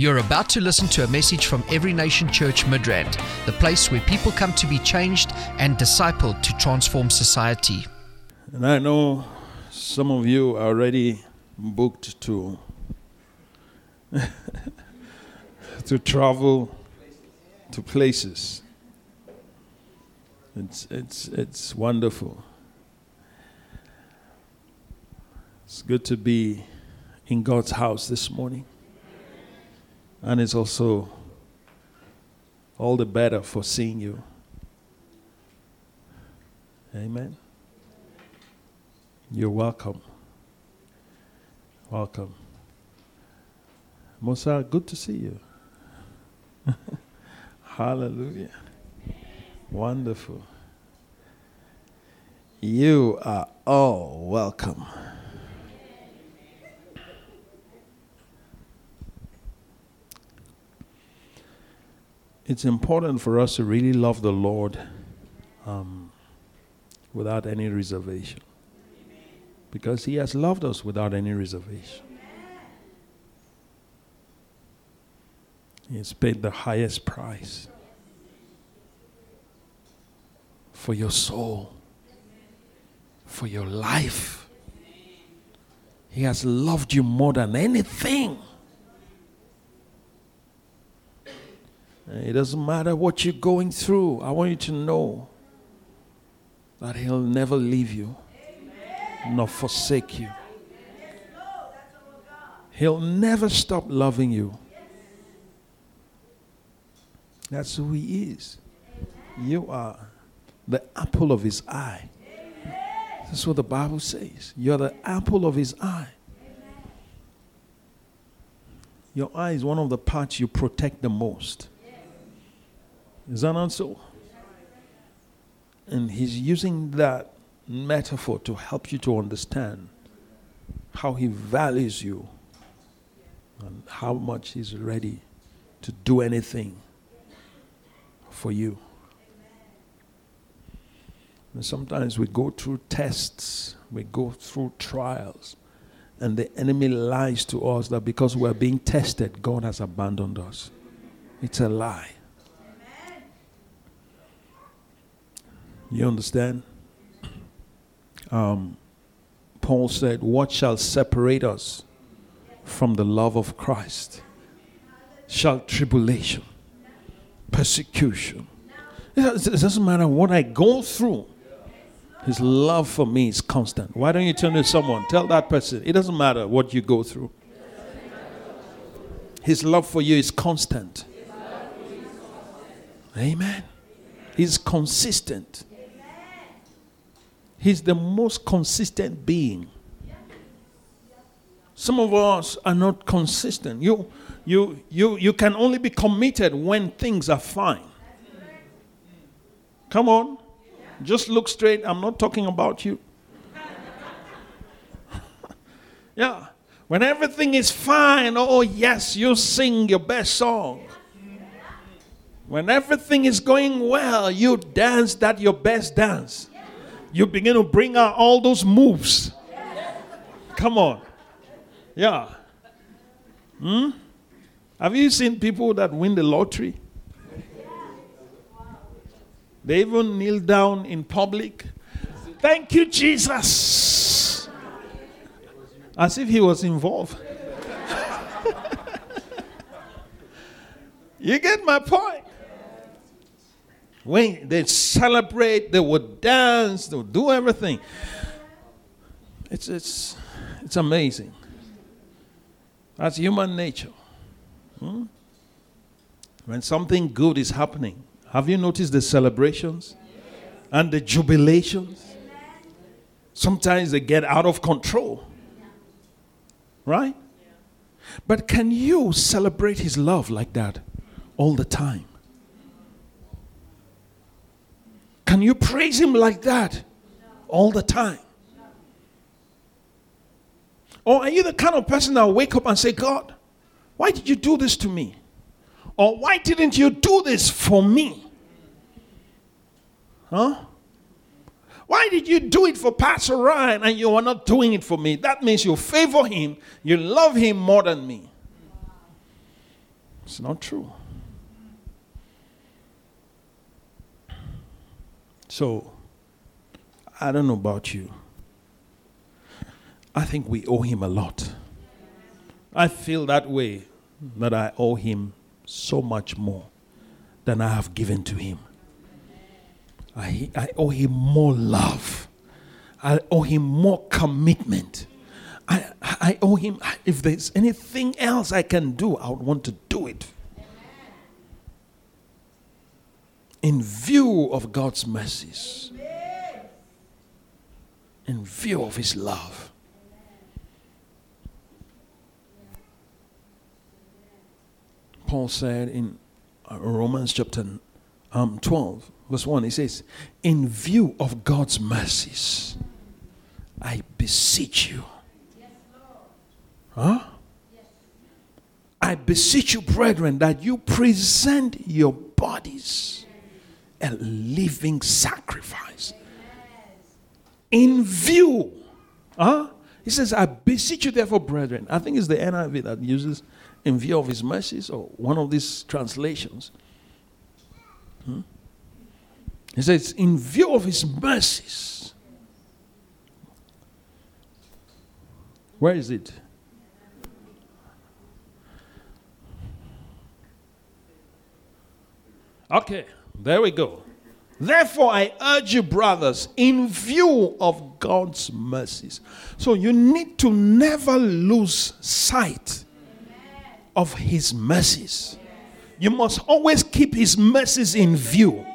You're about to listen to a message from Every Nation Church Midrand, the place where people come to be changed and discipled to transform society. And I know some of you are already booked to to travel to places. It's it's it's wonderful. It's good to be in God's house this morning. And it's also all the better for seeing you. Amen. You're welcome. Welcome. Musa, good to see you. Hallelujah. Wonderful. You are all welcome. It's important for us to really love the Lord um, without any reservation. Because He has loved us without any reservation. He has paid the highest price for your soul, for your life. He has loved you more than anything. Eh, it doesn't matter what you're going through. I want you to know that He'll never leave you nor forsake you. He'll never stop loving you. That's who He is. You are the apple of His eye. That's what the Bible says. You're the apple of His eye. Your eye is one of the parts you protect the most. Is that not so? And he's using that metaphor to help you to understand how he values you and how much he's ready to do anything for you. And sometimes we go through tests, we go through trials, and the enemy lies to us that because we're being tested, God has abandoned us. It's a lie. You understand? Um, Paul said, What shall separate us from the love of Christ? Shall tribulation, persecution. It doesn't matter what I go through. His love for me is constant. Why don't you turn to someone? Tell that person, it doesn't matter what you go through. His love for you is constant. Amen. He's consistent. He's the most consistent being. Some of us are not consistent. You, you, you, you can only be committed when things are fine. Come on. Just look straight. I'm not talking about you. yeah. When everything is fine, oh, yes, you sing your best song. When everything is going well, you dance that your best dance you begin to bring out all those moves. Come on. Yeah. Hmm? Have you seen people that win the lottery? They even kneel down in public. Thank you, Jesus. As if he was involved. you get my point? When they celebrate, they would dance, they would do everything. It's, it's, it's amazing. That's human nature. Hmm? When something good is happening, have you noticed the celebrations and the jubilations? Sometimes they get out of control. Right? But can you celebrate his love like that all the time? Can you praise Him like that all the time? Or are you the kind of person that will wake up and say, God, why did you do this to me? Or why didn't you do this for me? Huh? Why did you do it for Pastor Ryan and you are not doing it for me? That means you favor him, you love him more than me. It's not true. So, I don't know about you. I think we owe him a lot. I feel that way that I owe him so much more than I have given to him. I, I owe him more love. I owe him more commitment. I, I owe him, if there's anything else I can do, I would want to do it. In view of God's mercies, in view of his love. Paul said in uh, Romans chapter um, 12, verse 1, he says, In view of God's mercies, I beseech you. Huh? I beseech you, brethren, that you present your bodies a living sacrifice. In view. Huh? He says, I beseech you, therefore, brethren. I think it's the NIV that uses in view of his mercies, or one of these translations. Hmm? He says, in view of his mercies. Where is it? Okay, there we go. Therefore, I urge you, brothers, in view of God's mercies. So you need to never lose sight of His mercies. You must always keep His mercies in view.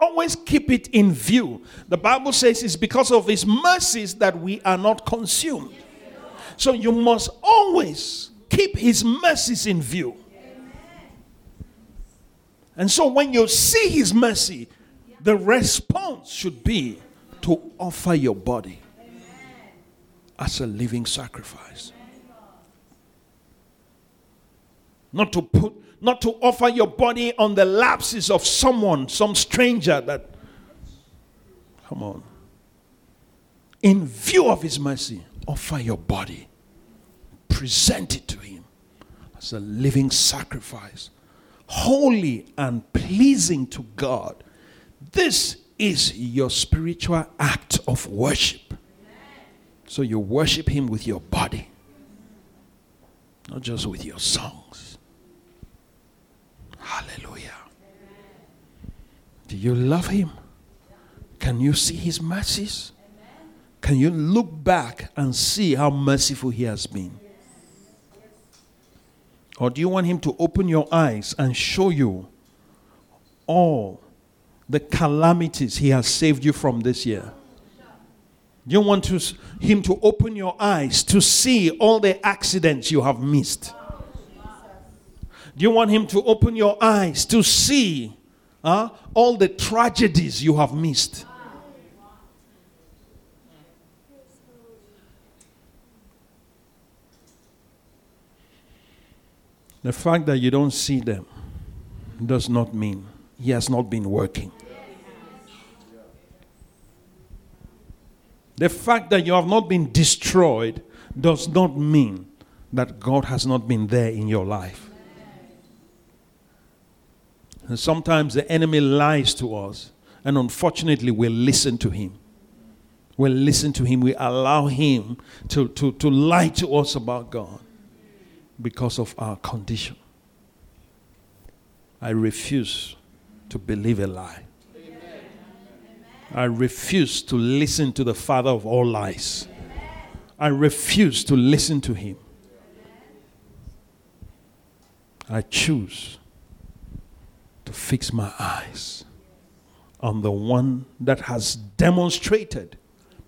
Always keep it in view. The Bible says it's because of His mercies that we are not consumed. So you must always keep His mercies in view. And so when you see His mercy, the response should be to offer your body as a living sacrifice. Not to put, not to offer your body on the lapses of someone, some stranger that, come on. In view of His mercy, offer your body, present it to Him as a living sacrifice, holy and pleasing to God. This is your spiritual act of worship. So you worship Him with your body, not just with your songs. Hallelujah. Do you love Him? Can you see His mercies? Can you look back and see how merciful He has been? Or do you want Him to open your eyes and show you all the calamities He has saved you from this year? Do you want to, Him to open your eyes to see all the accidents you have missed? Do you want Him to open your eyes to see uh, all the tragedies you have missed? The fact that you don't see them does not mean He has not been working. The fact that you have not been destroyed does not mean that God has not been there in your life. And sometimes the enemy lies to us, and unfortunately, we listen to him. We listen to him, we allow him to, to, to lie to us about God because of our condition. I refuse to believe a lie. I refuse to listen to the father of all lies. I refuse to listen to him. I choose to fix my eyes on the one that has demonstrated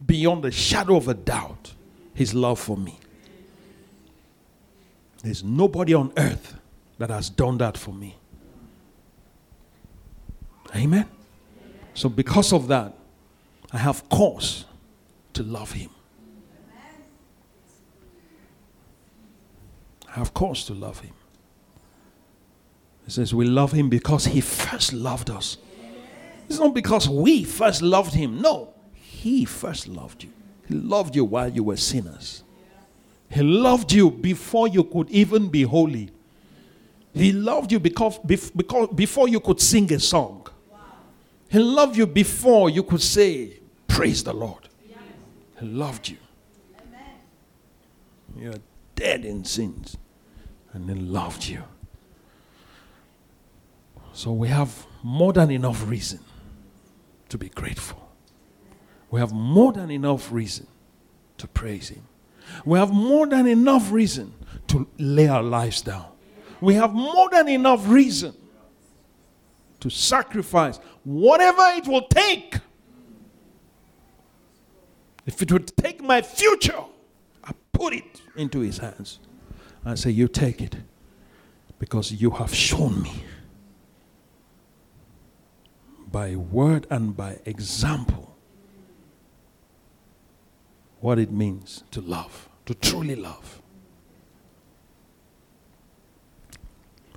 beyond the shadow of a doubt his love for me. There's nobody on earth that has done that for me. Amen. So, because of that, I have cause to love him. I have cause to love him. He says, We love him because he first loved us. It's not because we first loved him. No, he first loved you. He loved you while you were sinners. He loved you before you could even be holy. He loved you because, because before you could sing a song. He loved you before you could say, Praise the Lord. He loved you. You're dead in sins. And He loved you. So we have more than enough reason to be grateful. We have more than enough reason to praise Him. We have more than enough reason to lay our lives down. We have more than enough reason to sacrifice whatever it will take. If it would take my future, I put it into His hands. I say, You take it because you have shown me by word and by example what it means to love, to truly love.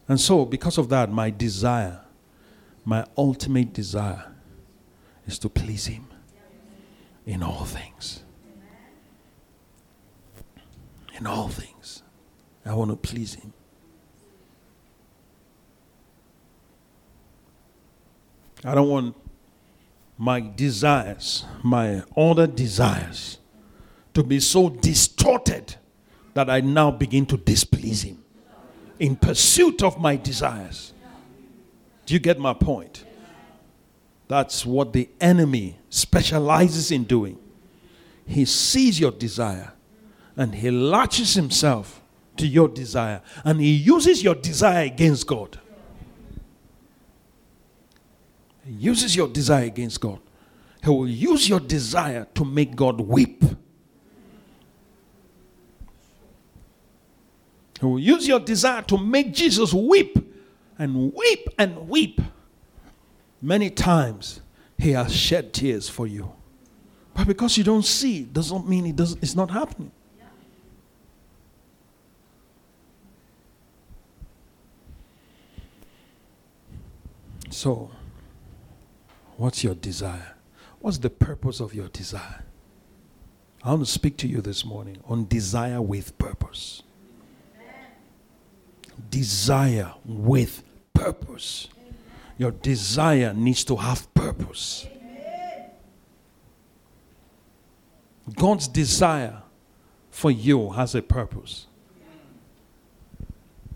And so, because of that, my desire, my ultimate desire, is to please Him in all things. In all things. I want to please Him. I don't want my desires, my other desires, to be so distorted that I now begin to displease Him in pursuit of my desires. Do you get my point? That's what the enemy specializes in doing. He sees your desire and he latches himself to your desire and he uses your desire against God. He uses your desire against God. He will use your desire to make God weep. He will use your desire to make Jesus weep and weep and weep. Many times he has shed tears for you. But because you don't see, doesn't mean it doesn't, it's not happening. So, what's your desire? What's the purpose of your desire? I want to speak to you this morning on desire with purpose desire with purpose. Your desire needs to have purpose. God's desire for you has a purpose.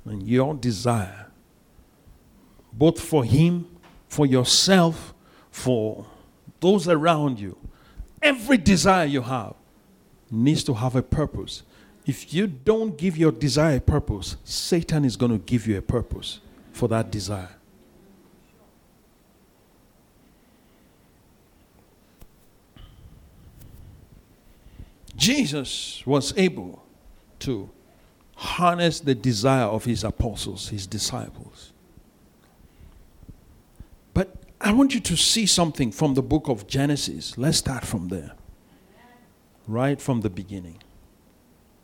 And your desire, both for Him, for yourself, for those around you, every desire you have needs to have a purpose. If you don't give your desire a purpose, Satan is going to give you a purpose for that desire. Jesus was able to harness the desire of his apostles, his disciples. But I want you to see something from the book of Genesis. Let's start from there. Right from the beginning.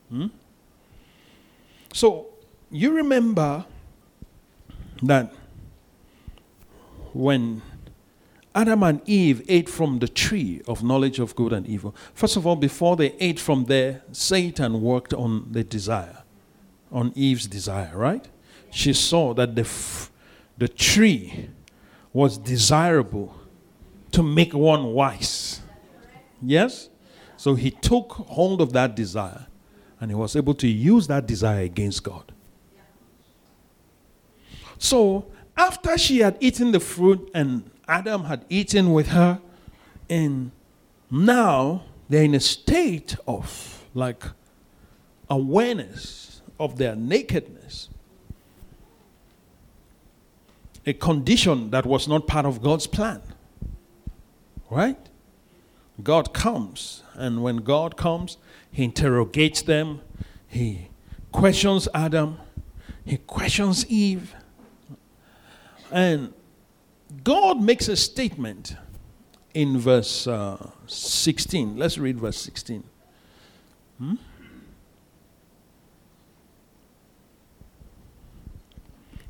Hmm? So, you remember that when Adam and Eve ate from the tree of knowledge of good and evil, first of all, before they ate from there, Satan worked on the desire, on Eve's desire, right? She saw that the, f- the tree was desirable to make one wise. Yes? So he took hold of that desire and he was able to use that desire against God. So, after she had eaten the fruit and Adam had eaten with her, and now they're in a state of like awareness of their nakedness. A condition that was not part of God's plan. Right? God comes, and when God comes, he interrogates them. He questions Adam. He questions Eve. And God makes a statement in verse uh, 16. Let's read verse 16. Hmm?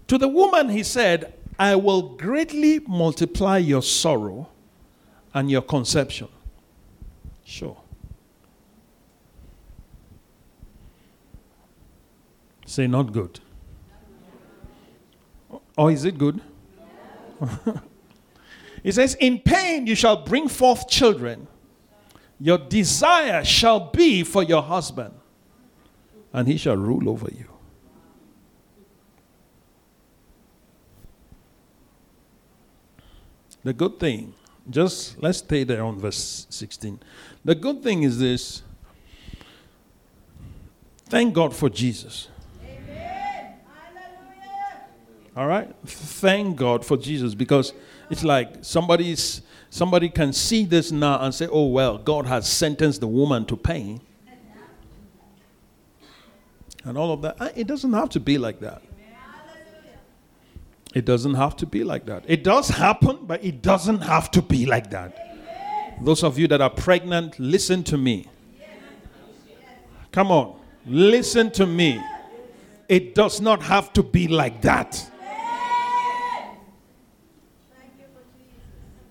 To the woman, he said, I will greatly multiply your sorrow and your conception. Sure. Say, not good. Or is it good? it says, In pain you shall bring forth children. Your desire shall be for your husband, and he shall rule over you. The good thing, just let's stay there on verse 16. The good thing is this thank God for Jesus. All right? Thank God for Jesus because it's like somebody's somebody can see this now and say, "Oh well, God has sentenced the woman to pain." And all of that. Uh, it doesn't have to be like that. It doesn't have to be like that. It does happen, but it doesn't have to be like that. Those of you that are pregnant, listen to me. Come on, listen to me. It does not have to be like that.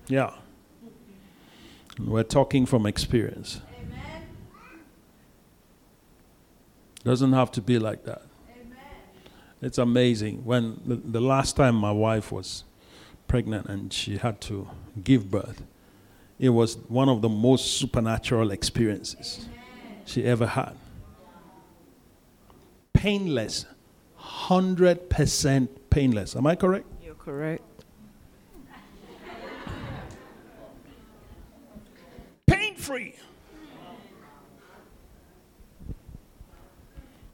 Yeah. We're talking from experience. Doesn't have to be like that. It's amazing. When the, the, last time my wife was pregnant and she had to give birth, it was one of the most supernatural experiences she ever had. Painless, 100% painless. Am I correct? You're correct. Pain free.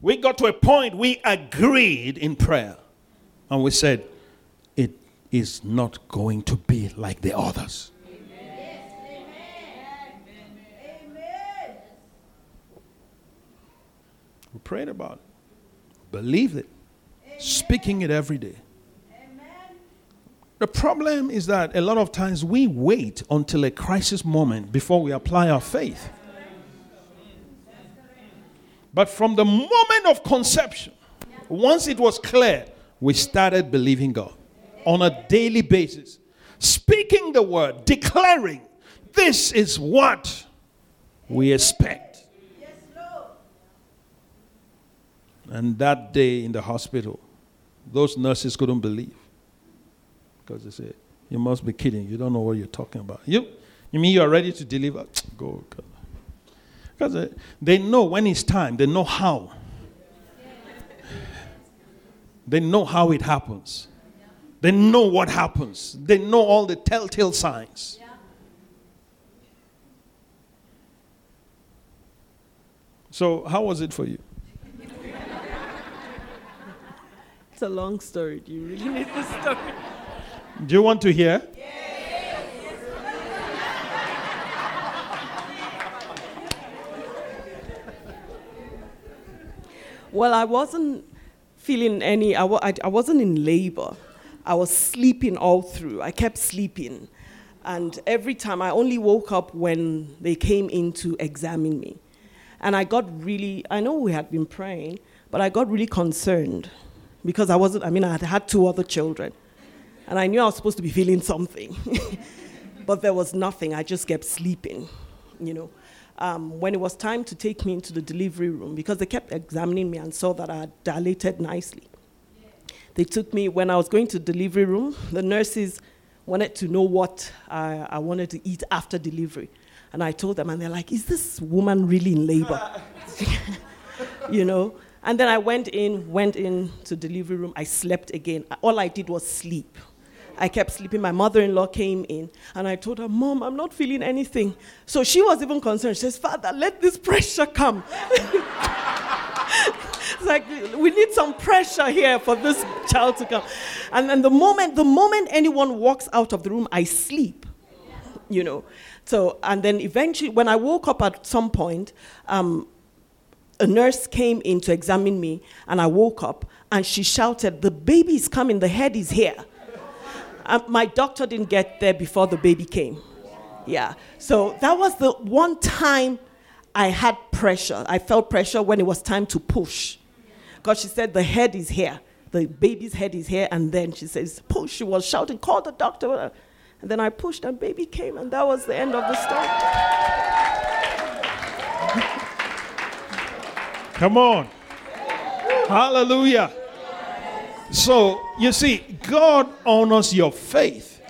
We got to a point we agreed in prayer and we said, It is not going to be like the others. We prayed about it, believed it, speaking it every day. The problem is that a lot of times we wait until a crisis moment before we apply our faith. But from the moment of conception, once it was clear, we started believing God on a daily basis, speaking the word, declaring, This is what we expect. And that day in the hospital, those nurses couldn't believe. Because they said, You must be kidding. You don't know what you're talking about. You, you mean you are ready to deliver? Go. Because they know when it's time, they know how. They know how it happens. They know what happens. They know all the telltale signs. So, how was it for you? It's a long story. Do you really need the story? Do you want to hear? Well, I wasn't feeling any, I, I, I wasn't in labor. I was sleeping all through. I kept sleeping. And every time I only woke up when they came in to examine me. And I got really, I know we had been praying, but I got really concerned because I wasn't, I mean, I had had two other children. And I knew I was supposed to be feeling something. but there was nothing. I just kept sleeping, you know um, when it was time to take me into the delivery room, because they kept examining me and saw that I had dilated nicely. They took me, when I was going to the delivery room, the nurses wanted to know what I, I wanted to eat after delivery. And I told them, and they're like, is this woman really in labor? you know? And then I went in, went in to delivery room. I slept again. All I did was sleep. I kept sleeping. My mother in law came in and I told her, Mom, I'm not feeling anything. So she was even concerned. She says, Father, let this pressure come. it's like we need some pressure here for this child to come. And then the moment the moment anyone walks out of the room, I sleep. You know. So and then eventually when I woke up at some point, um, a nurse came in to examine me and I woke up and she shouted, The baby is coming, the head is here. Um, my doctor didn't get there before the baby came. Yeah. So that was the one time I had pressure. I felt pressure when it was time to push. Because she said the head is here. The baby's head is here. And then she says, push. She was shouting, call the doctor. And then I pushed and baby came. And that was the end of the story. Come on. Hallelujah. So, you see, God honors your faith.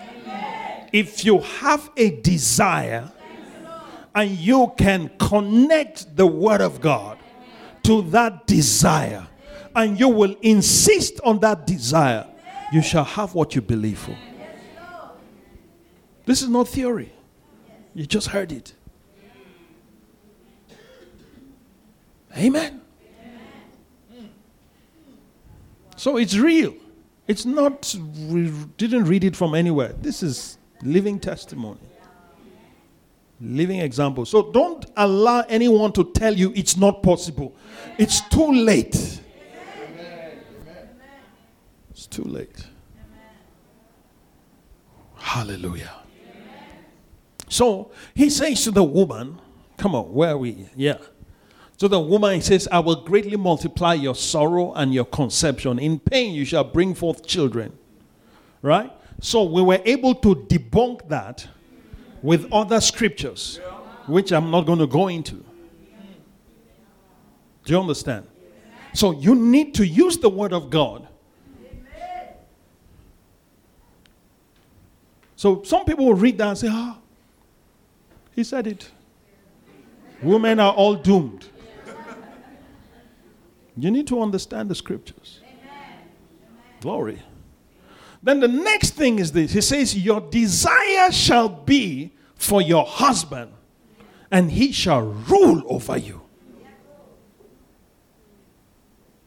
If you have a desire and you can connect the Word of God to that desire, and you will insist on that desire, you shall have what you believe for. This is not theory, you just heard it. Amen. So it's real. It's not, we didn't read it from anywhere. This is living testimony, living example. So don't allow anyone to tell you it's not possible. It's too late. It's too late. Hallelujah. So he says to the woman, Come on, where are we? Yeah. So the woman says, I will greatly multiply your sorrow and your conception. In pain you shall bring forth children. Right? So we were able to debunk that with other scriptures, which I'm not going to go into. Do you understand? So you need to use the word of God. So some people will read that and say, ah, he said it. Women are all doomed. You need to understand the scriptures. Glory. Then the next thing is this He says, Your desire shall be for your husband, and he shall rule over you.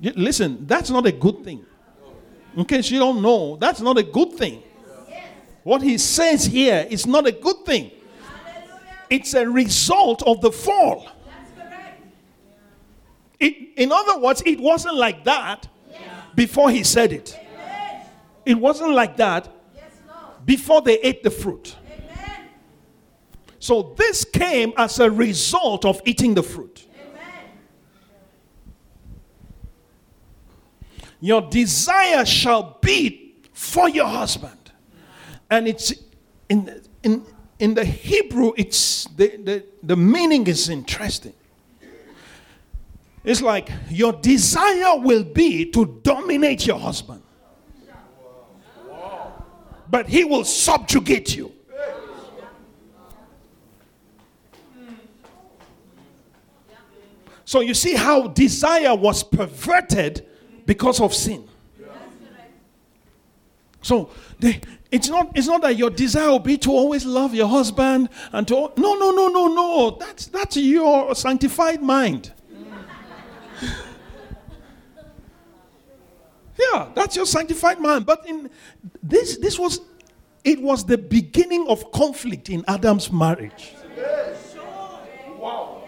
Listen, that's not a good thing. In case you don't know, that's not a good thing. What he says here is not a good thing. It's a result of the fall. It, in other words, it wasn't like that before he said it. It wasn't like that before they ate the fruit. So this came as a result of eating the fruit. Your desire shall be for your husband. And it's in, in, in the Hebrew, it's the, the, the meaning is interesting. It's like your desire will be to dominate your husband, but he will subjugate you. So you see how desire was perverted because of sin. So it's not it's not that your desire will be to always love your husband and to no no no no no that's that's your sanctified mind. yeah, that's your sanctified mind. But in this this was it was the beginning of conflict in Adam's marriage. Wow.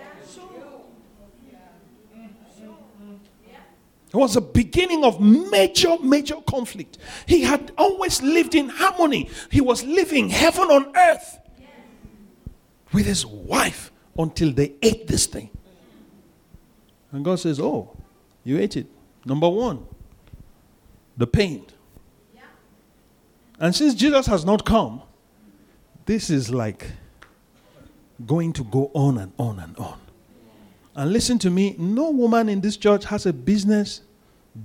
It was a beginning of major, major conflict. He had always lived in harmony. He was living heaven on earth with his wife until they ate this thing. And God says, Oh, you ate it. Number one, the pain. And since Jesus has not come, this is like going to go on and on and on. And listen to me no woman in this church has a business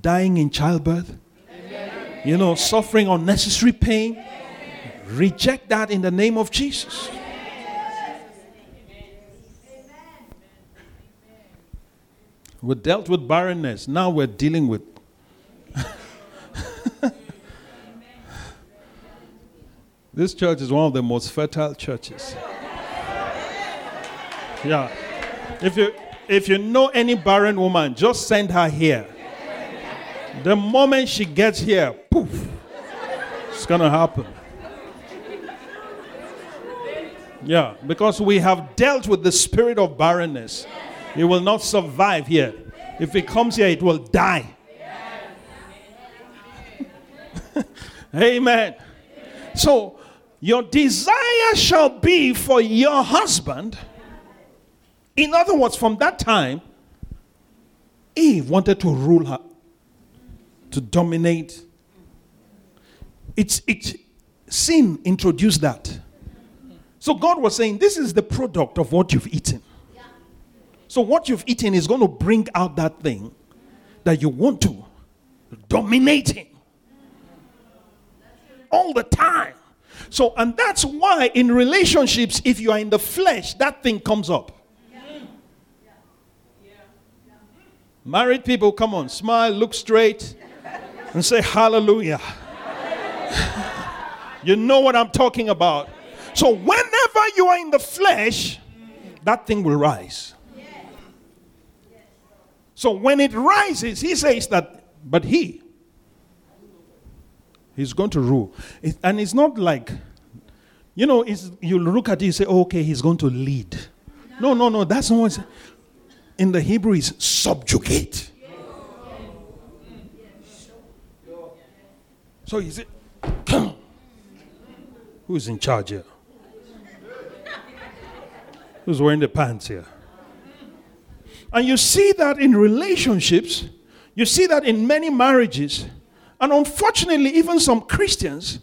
dying in childbirth, you know, suffering unnecessary pain. Reject that in the name of Jesus. We dealt with barrenness. Now we're dealing with. this church is one of the most fertile churches. Yeah. If you if you know any barren woman, just send her here. The moment she gets here, poof, it's going to happen. Yeah, because we have dealt with the spirit of barrenness. It will not survive here. If it comes here, it will die. Amen. So, your desire shall be for your husband in other words, from that time, Eve wanted to rule her, to dominate. It's, it, sin introduced that. So God was saying, This is the product of what you've eaten. So, what you've eaten is going to bring out that thing that you want to dominate him all the time. So, and that's why in relationships, if you are in the flesh, that thing comes up. Married people, come on, smile, look straight, and say hallelujah. you know what I'm talking about. So, whenever you are in the flesh, that thing will rise. So, when it rises, he says that, but he, he's going to rule. It, and it's not like, you know, you look at it and say, oh, okay, he's going to lead. No, no, no, that's not in the Hebrew is subjugate. So is it who's in charge here? Who's wearing the pants here? And you see that in relationships, you see that in many marriages, and unfortunately, even some Christians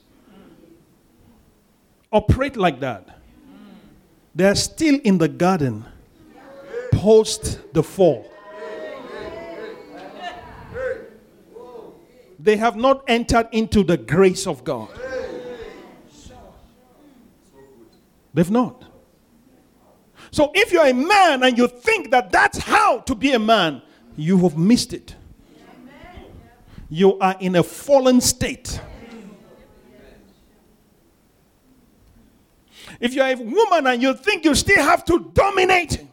operate like that. They're still in the garden post the fall. They have not entered into the grace of God. They've not. So if you're a man and you think that that's how to be a man, you have missed it. You are in a fallen state. If you're a woman and you think you still have to dominate,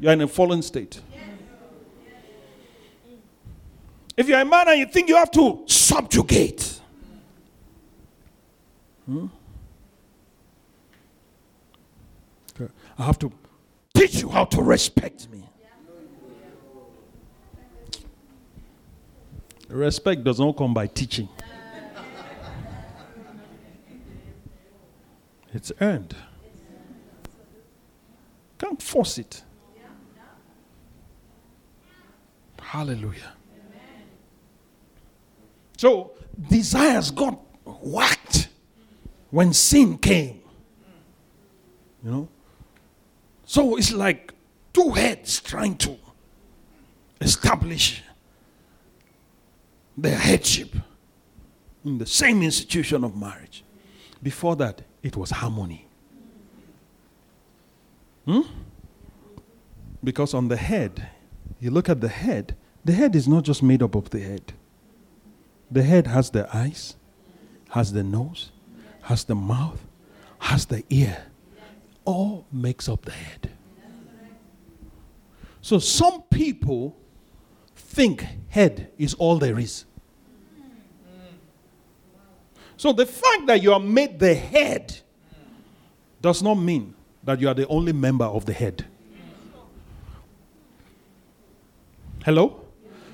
you're in a fallen state. If you're a man and you think you have to subjugate, hmm? I have to teach you how to respect me. Respect does not come by teaching, it's earned. Can't force it. Hallelujah. So desires got whacked when sin came. You know? So it's like two heads trying to establish their headship in the same institution of marriage. Before that, it was harmony. Hmm? Because on the head, you look at the head, the head is not just made up of the head. The head has the eyes, has the nose, has the mouth, has the ear. All makes up the head. So some people think head is all there is. So the fact that you are made the head does not mean that you are the only member of the head. Hello?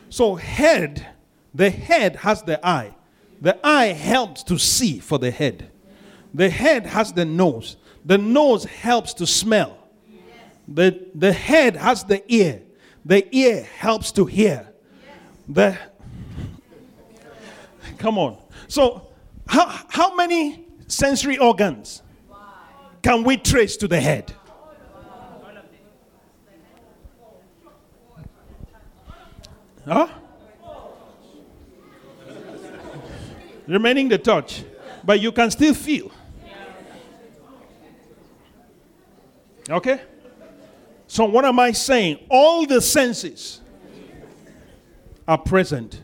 So, head, the head has the eye. The eye helps to see for the head. The head has the nose. The nose helps to smell. The, the head has the ear. The ear helps to hear. The Come on. So, how, how many sensory organs can we trace to the head? Huh? Remaining the touch, but you can still feel. Okay? So, what am I saying? All the senses are present.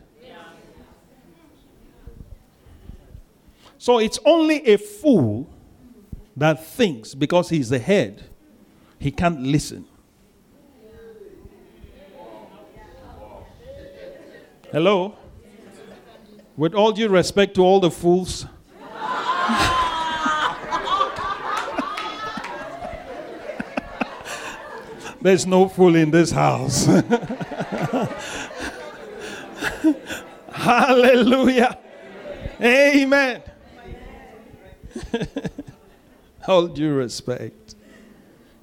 So, it's only a fool that thinks because he's the head, he can't listen. Hello? With all due respect to all the fools. There's no fool in this house. Hallelujah. Amen. all due respect.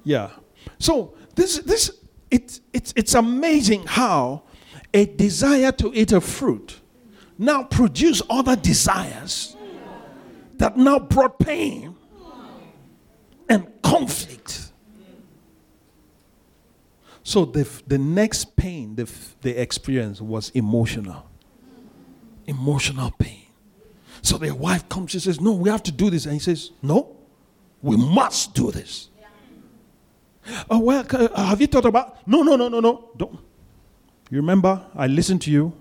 Yeah. So this this it's it's it's amazing how a desire to eat a fruit now produce other desires that now brought pain and conflict. So the, the next pain they, they experienced was emotional. Emotional pain. So their wife comes, she says, No, we have to do this. And he says, No, we must do this. Oh, well, uh, have you thought about? No, no, no, no, no. Don't. You remember, I listened to you,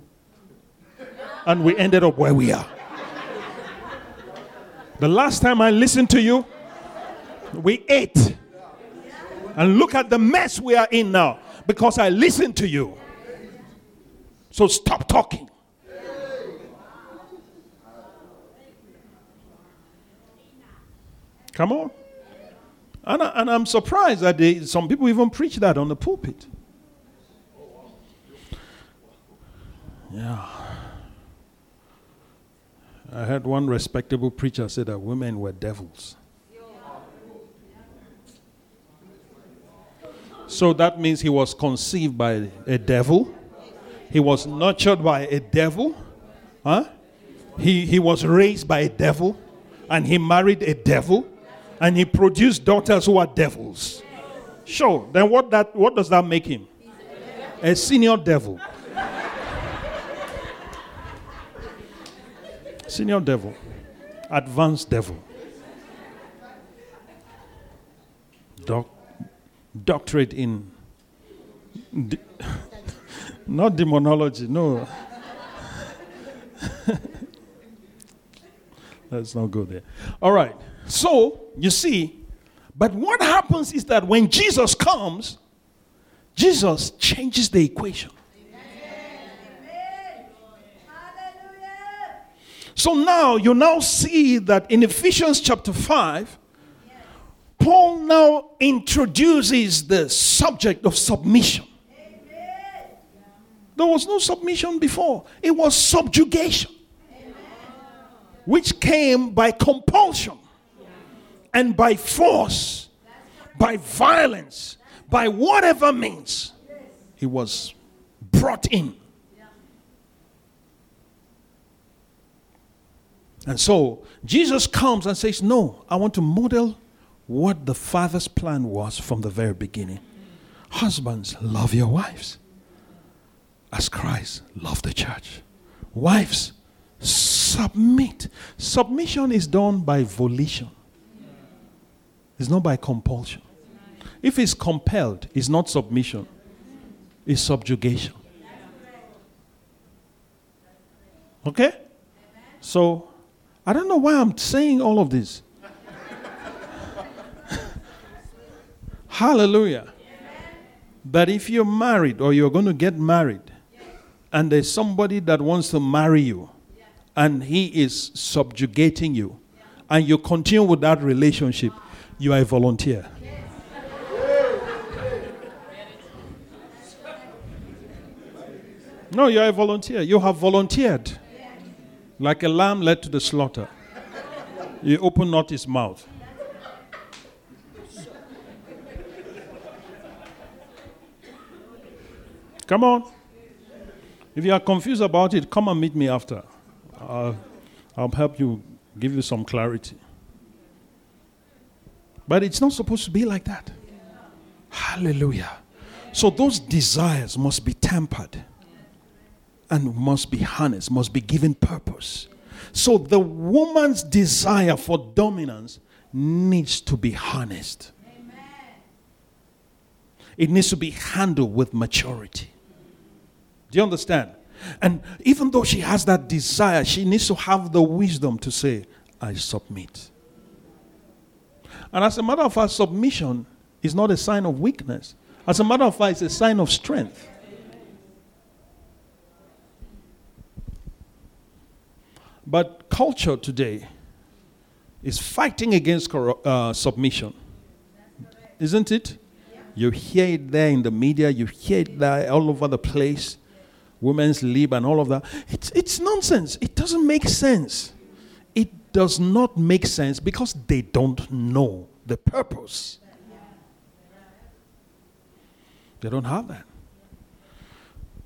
and we ended up where we are. The last time I listened to you, we ate. And look at the mess we are in now because I listened to you. So stop talking. Come on. And, I, I'm surprised that they, some people even preach that on the pulpit. Yeah. I heard one respectable preacher say that women were devils. So that means he was conceived by a devil. He was nurtured by a devil. Huh? He, he was raised by a devil. And he married a devil. And he produced daughters who are devils. Sure. Then what, that, what does that make him? A senior devil. Senior devil. Advanced devil. Doc doctorate in de- not demonology, no. Let's not go there. All right. So, you see, but what happens is that when Jesus comes, Jesus changes the equation. So now you now see that in Ephesians chapter 5, Paul now introduces the subject of submission. There was no submission before, it was subjugation, which came by compulsion and by force, by violence, by whatever means. It was brought in. And so Jesus comes and says, No, I want to model what the Father's plan was from the very beginning. Husbands, love your wives as Christ loved the church. Wives, submit. Submission is done by volition, it's not by compulsion. If it's compelled, it's not submission, it's subjugation. Okay? So, I don't know why I'm saying all of this. Hallelujah. But if you're married or you're going to get married, and there's somebody that wants to marry you, and he is subjugating you, and you continue with that relationship, you are a volunteer. No, you're a volunteer. You have volunteered. Like a lamb led to the slaughter. You open not his mouth. Come on. If you are confused about it, come and meet me after. I'll, I'll help you, give you some clarity. But it's not supposed to be like that. Hallelujah. So those desires must be tempered and must be harnessed, must be given purpose. So the woman's desire for dominance needs to be harnessed. Amen. It needs to be handled with maturity. Do you understand? And even though she has that desire, she needs to have the wisdom to say, I submit. And as a matter of fact, submission is not a sign of weakness. As a matter of fact, it's a sign of strength. But culture today is fighting against uh, submission. Isn't it? You hear it there in the media, you hear it there all over the place women's lib and all of that. It's, it's nonsense. It doesn't make sense. It does not make sense because they don't know the purpose. They don't have that.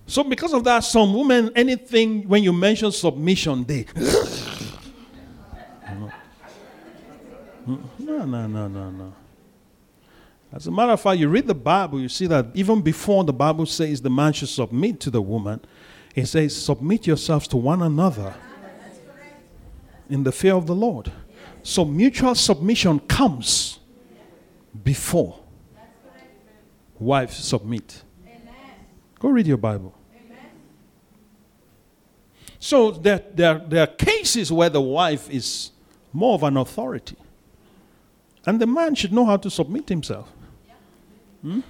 So, because of that, some women, anything, when you mention submission, they. Hmm? no, no, no, no, no. As a matter of fact, you read the Bible, you see that even before the Bible says the man should submit to the woman, it says, Submit yourselves to one another in the fear of the Lord. So mutual submission comes before wives submit. Go read your Bible. So there, there, there are cases where the wife is more of an authority. And the man should know how to submit himself. Hmm?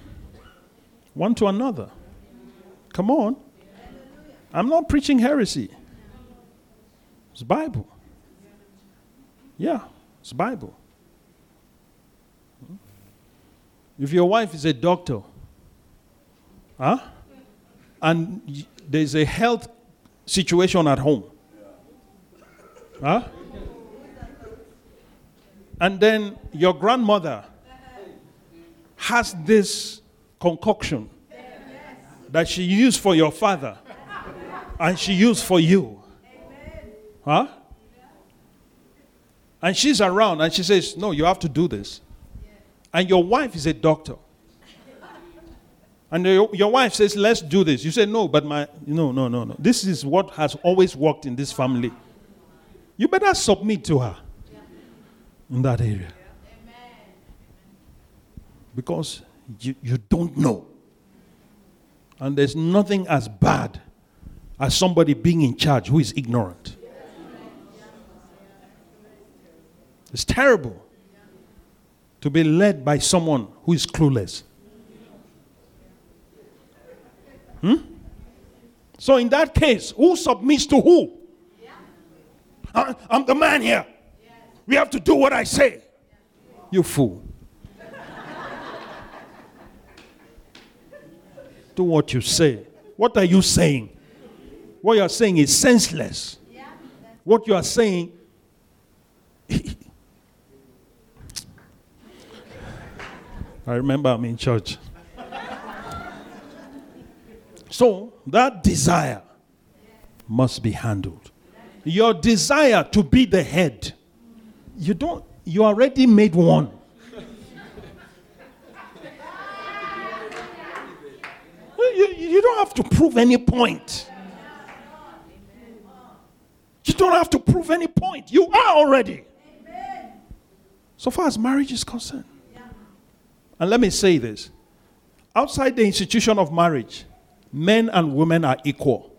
One to another. Come on. I'm not preaching heresy. It's Bible. Yeah, it's Bible. Hmm? If your wife is a doctor, huh? And there's a health situation at home, huh? And then your grandmother has this concoction that she used for your father and she used for you. Huh? And she's around and she says, No, you have to do this. And your wife is a doctor. And your, wife says, Let's do this. You say, No, but my, no, no, no, no. This is what has always worked in this family. You better submit to her in that area. Because you, you don't know. And there's nothing as bad as somebody being in charge who is ignorant. It's terrible to be led by someone who is clueless. Hmm? So, in that case, who submits to who? I, I'm the man here. We have to do what I say. You fool. Do what you say. What are you saying? What you are saying is senseless. What you are saying. I remember I'm in church. So that desire must be handled. Your desire to be the head you don't, you already made one. You, don't have to prove any point. You don't have to prove any point. You are already. So far as marriage is concerned. And let me say this outside the institution of marriage, men and women are equal.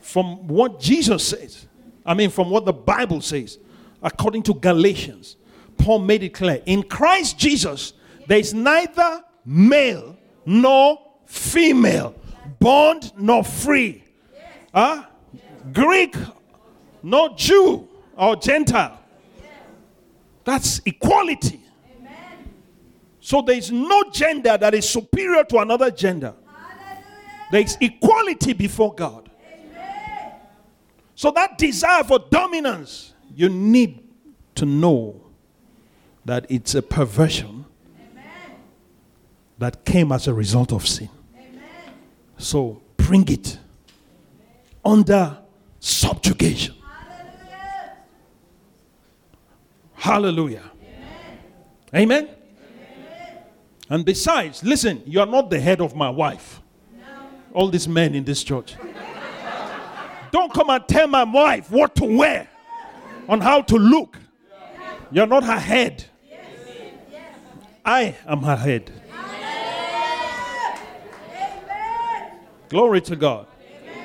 From what Jesus says, I mean, from what the Bible says, according to Galatians, Paul made it clear in Christ Jesus, there is neither male nor female, bond nor free, huh? Ah? Greek nor Jew or Gentile. That's equality. So there is no gender that is superior to another gender. There is equality before God. So, that desire for dominance, you need to know that it's a perversion. That came as a result of sin. Amen. So, bring it under subjugation. Hallelujah. Hallelujah. Amen. Amen. And besides, listen, you are not the head of my wife. No. All these men in this church. Don't come and tell my wife what to wear, on how to look. You're not her head. I am her head. Glory to God.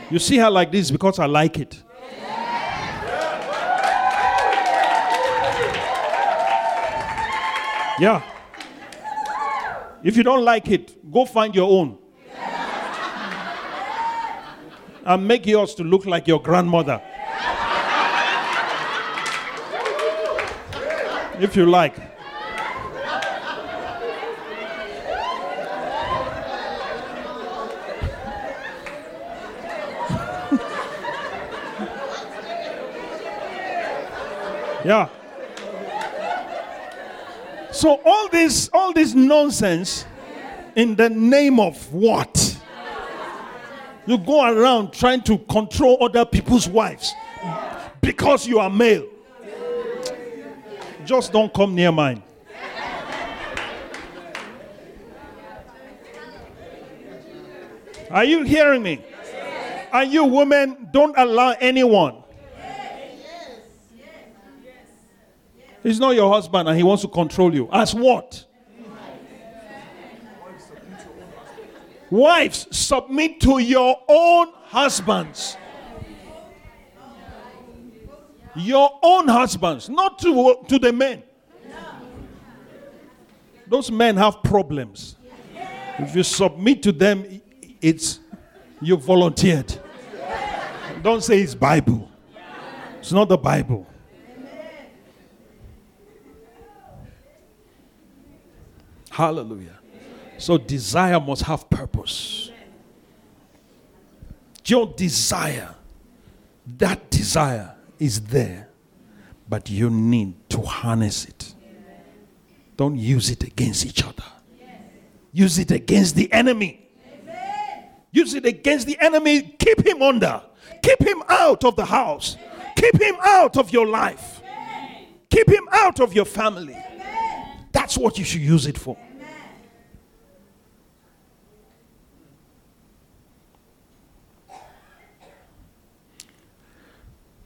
You see her like this because I like it. Yeah. If you don't like it, go find your own. and make yours to look like your grandmother. if you like. Yeah. So all this all this nonsense in the name of what? You go around trying to control other people's wives because you are male. Just don't come near mine. Are you hearing me? Are you women? Don't allow anyone He's not your husband and he wants to control you. As what? Wives, submit to your own husbands. Your own husbands, not to, to the men. Those men have problems. If you submit to them, it's you volunteered. Don't say it's Bible. It's not the Bible. Hallelujah. So desire must have purpose. Your desire, that desire is there, but you need to harness it. Don't use it against each other. Use it against the enemy. Use it against the enemy. Keep him under. Keep him out of the house. Keep him out of your life. Keep him out of your family. That's what you should use it for.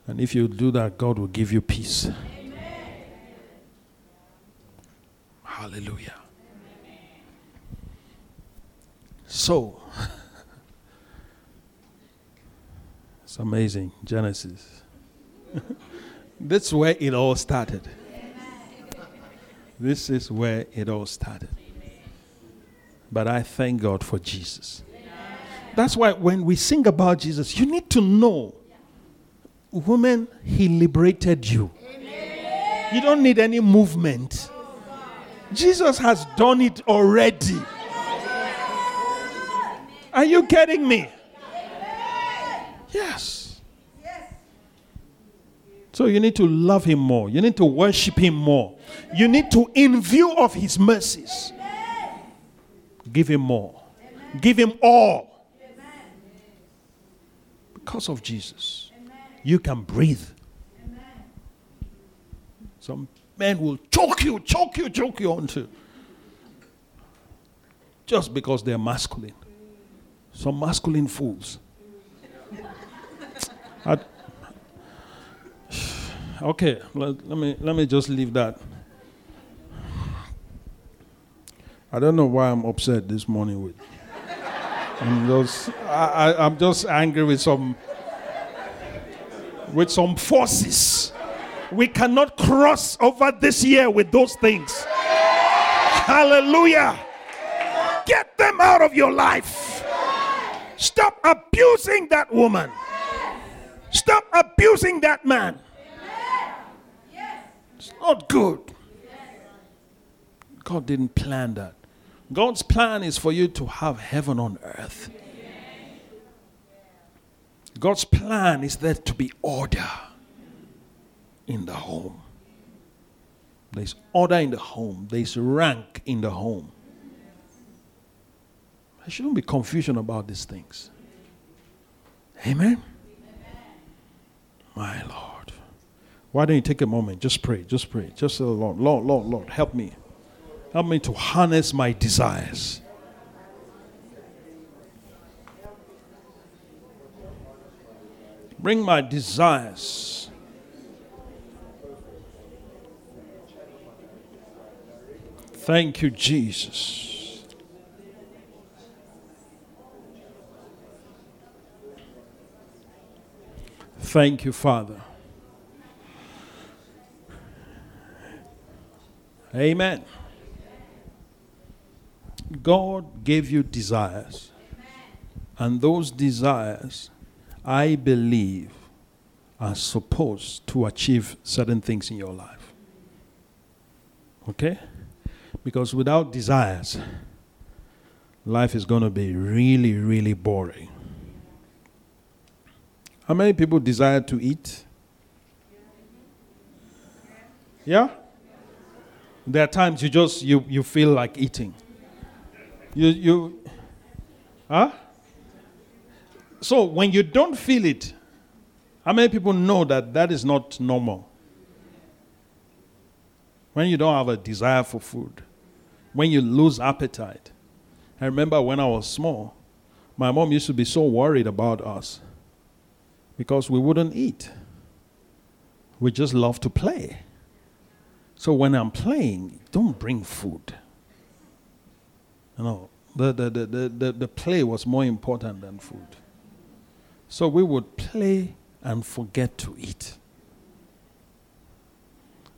And if you do that, God will give you peace. Amen. Hallelujah. Amen. So, it's amazing. Genesis. That's where it all started. This is where it all started. But I thank God for Jesus. That's why when we sing about Jesus, you need to know Woman, he liberated you. You don't need any movement. Jesus has done it already. Are you getting me? Yes. So you need to love him more. You need to worship him more. You need to, in view of his mercies, give him more. Give him all. Because of Jesus you can breathe. Some men will choke you, choke you, choke you onto just because they're masculine. Some masculine fools. I, okay, let, let, me let me just leave that. I don't know why I'm upset this morning with. I'm just I, I, I'm just angry with some with some forces. We cannot cross over this year with those things. Hallelujah. Get them out of your life. Stop abusing that woman. Stop abusing that man. It's not good. God didn't plan that. God's plan is for you to have heaven on earth. God's plan is there to be order in the home. There's order in the home, there's rank in the home. There shouldn't be confusion about these things. Amen? My Lord. Why don't you take a moment? Just pray. Just pray. Just say, Lord, Lord, Lord, Lord, help me. Help me to harness my desires. Bring my desires. Thank you, Jesus. Thank you, Father. Amen. God gave you desires, and those desires I believe, are supposed to achieve certain things in your life. Okay? Because without desires, life is going to be really, really boring. How many people desire to eat? Yeah? There are times you just you, you feel like eating. You you huh? So when you don't feel it, how many people know that that is not normal? When you don't have a desire for food, when you lose appetite. I remember when I was small, My mom used to be so worried about us because we wouldn't eat. We just love to play. So when I'm playing, don't bring food. You know, the, the, the, the, the, the play was more important than food. So we would play and forget to eat.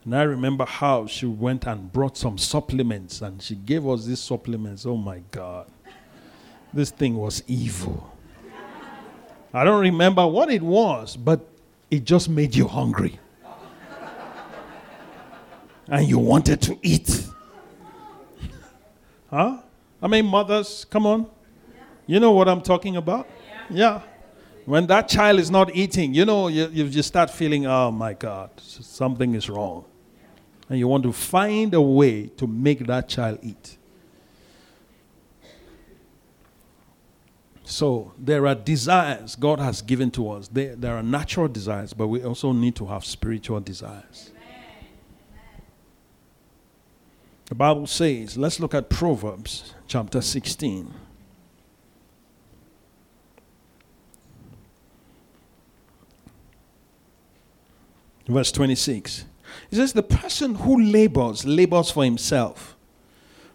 And I remember how she went and brought some supplements and she gave us these supplements. Oh my God. This thing was evil. I don't remember what it was, but it just made you hungry. and you wanted to eat. huh? I mean, mothers, come on. You know what I'm talking about? Yeah. When that child is not eating, you know, you, you start feeling, oh my God, something is wrong. And you want to find a way to make that child eat. So there are desires God has given to us. There, there are natural desires, but we also need to have spiritual desires. The Bible says, let's look at Proverbs chapter 16. Verse 26. It says, The person who labors, labors for himself,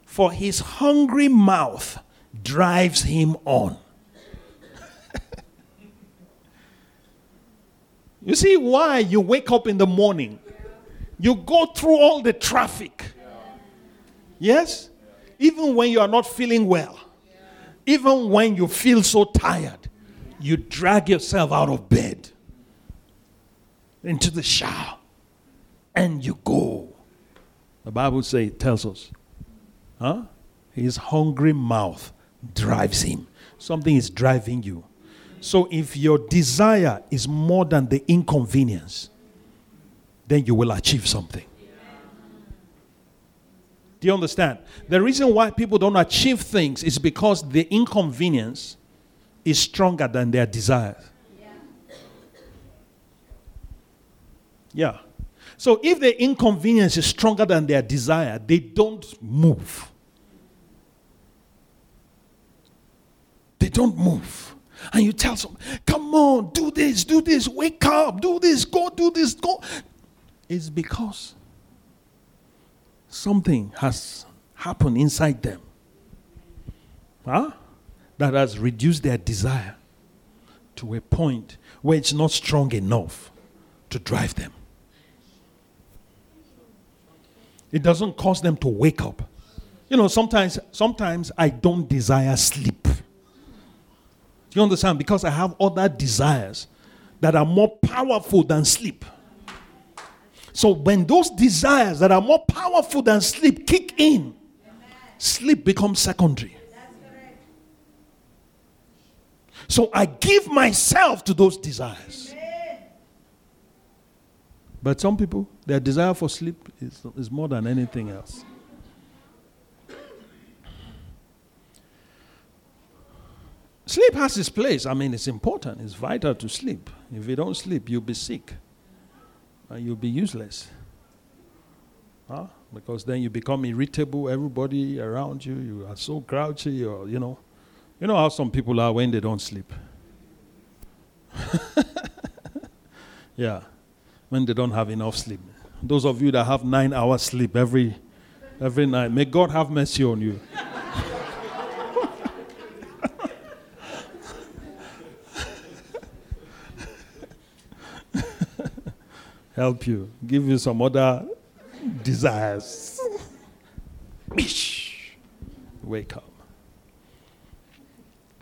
for his hungry mouth drives him on. you see why you wake up in the morning? You go through all the traffic. Yes? Even when you are not feeling well, even when you feel so tired, you drag yourself out of bed into the shower and you go. The Bible say, tells us, huh? His hungry mouth drives him. Something is driving you. So if your desire is more than the inconvenience, then you will achieve something. Do you understand? The reason why people don't achieve things is because the inconvenience is stronger than their desires. Yeah. So if the inconvenience is stronger than their desire, they don't move. They don't move. And you tell them, come on, do this, do this, wake up, do this, go do this, go. It's because something has happened inside them huh? that has reduced their desire to a point where it's not strong enough to drive them. It doesn't cause them to wake up. You know, sometimes sometimes I don't desire sleep. Do you understand? Because I have other desires that are more powerful than sleep. So when those desires that are more powerful than sleep kick in, sleep becomes secondary. So I give myself to those desires. But some people, their desire for sleep is, is more than anything else. Sleep has its place. I mean, it's important. It's vital to sleep. If you don't sleep, you'll be sick. And you'll be useless. Huh? Because then you become irritable. Everybody around you, you are so grouchy, or, you know. You know how some people are when they don't sleep? yeah when they don't have enough sleep. Those of you that have nine hours sleep every, every night, may God have mercy on you. Help you, give you some other desires. Wake up.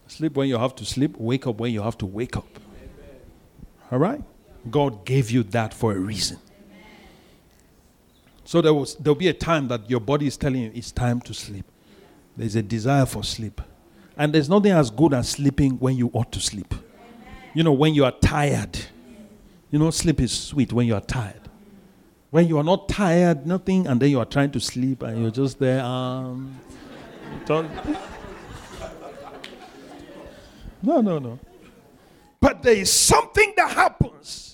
Sleep when you have to sleep, wake up when you have to wake up. All right? God gave you that for a reason. So there was there'll be a time that your body is telling you it's time to sleep. There's a desire for sleep. And there's nothing as good as sleeping when you ought to sleep. You know, when you are tired. You know, sleep is sweet when you are tired. When you are not tired, nothing, and then you are trying to sleep and you're just there. Um, no, no, no. But there is something that happens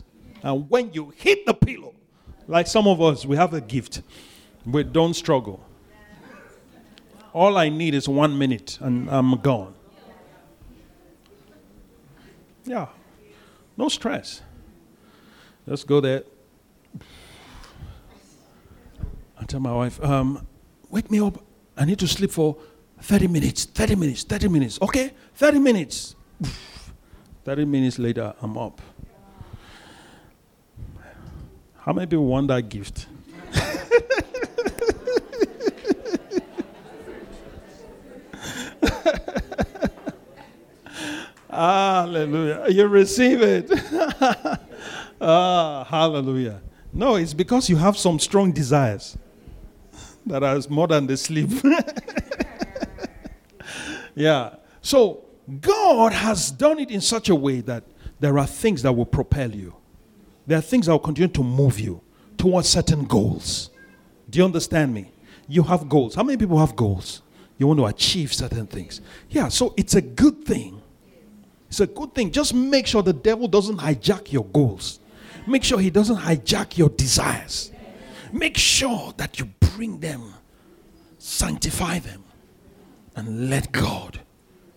and when you hit the pillow, like some of us, we have a gift. We don't struggle. All I need is one minute and I'm gone. Yeah. No stress. Let's go there. I tell my wife, um, wake me up. I need to sleep for 30 minutes, 30 minutes, 30 minutes. Okay, 30 minutes. 30 minutes later, I'm up. How many people want that gift? hallelujah. You receive it. ah, hallelujah. No, it's because you have some strong desires that are more than the sleep. yeah. So God has done it in such a way that there are things that will propel you. There are things that will continue to move you towards certain goals. Do you understand me? You have goals. How many people have goals? You want to achieve certain things. Yeah, so it's a good thing. It's a good thing. Just make sure the devil doesn't hijack your goals. Make sure he doesn't hijack your desires. Make sure that you bring them, sanctify them, and let God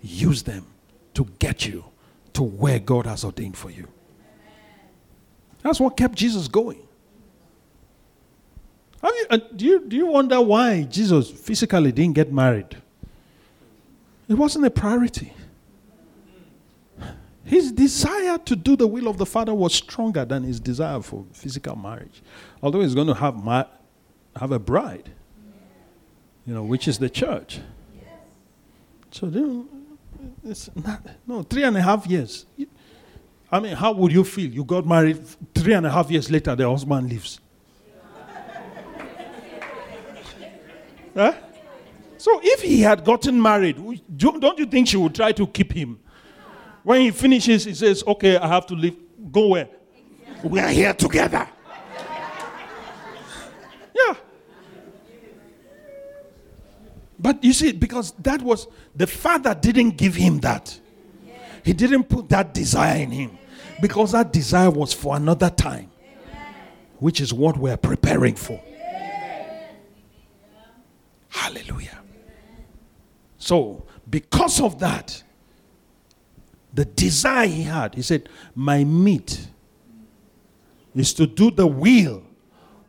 use them to get you to where God has ordained for you. That's what kept Jesus going. You, uh, do, you, do you wonder why Jesus physically didn't get married? It wasn't a priority. His desire to do the will of the Father was stronger than his desire for physical marriage. Although he's going to have, ma- have a bride, you know, which is the church. So, then, it's not, no, three and a half years. I mean, how would you feel? You got married three and a half years later, the husband leaves. huh? So, if he had gotten married, don't you think she would try to keep him? When he finishes, he says, Okay, I have to leave. Go where? We are here together. yeah. But you see, because that was, the father didn't give him that. He didn't put that desire in him. Because that desire was for another time, which is what we're preparing for. Hallelujah. So, because of that, the desire he had. He said, My meat is to do the will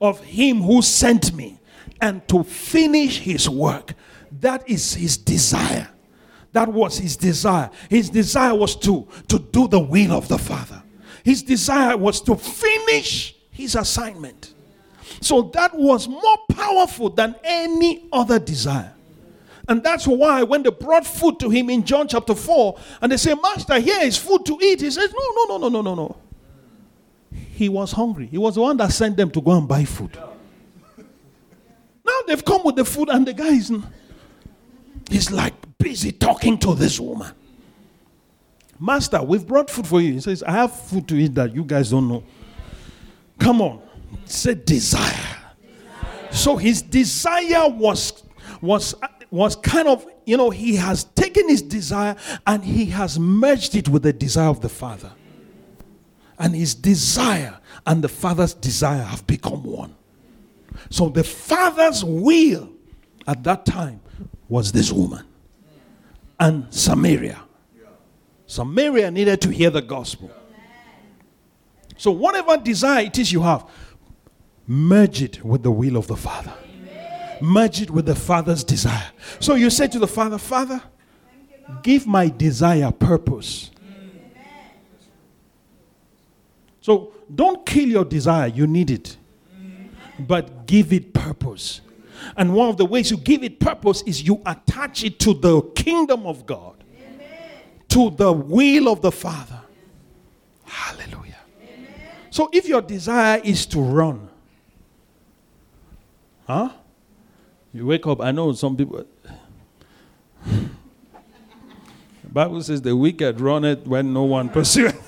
of him who sent me and to finish his work. That is his desire. That was his desire. His desire was to, to do the will of the Father. His desire was to finish his assignment. So that was more powerful than any other desire. And that's why when they brought food to him in John chapter 4, and they say, Master, here is food to eat, he says, No, no, no, no, no, no, no. He was hungry. He was the one that sent them to go and buy food. Now they've come with the food, and the guy is he's like busy talking to this woman. Master, we've brought food for you. He says, I have food to eat that you guys don't know. Come on. Say desire. desire. So his desire was was was kind of, you know, he has taken his desire and he has merged it with the desire of the Father. And his desire and the Father's desire have become one. So the Father's will at that time was this woman and Samaria. Samaria needed to hear the gospel. So, whatever desire it is you have, merge it with the will of the Father merge it with the Father's desire. So you say to the Father, Father, give my desire purpose. So don't kill your desire, you need it. But give it purpose. And one of the ways you give it purpose is you attach it to the kingdom of God, to the will of the Father. Hallelujah. So if your desire is to run, huh? You wake up, I know some people. Bible says the wicked run it when no one pursues.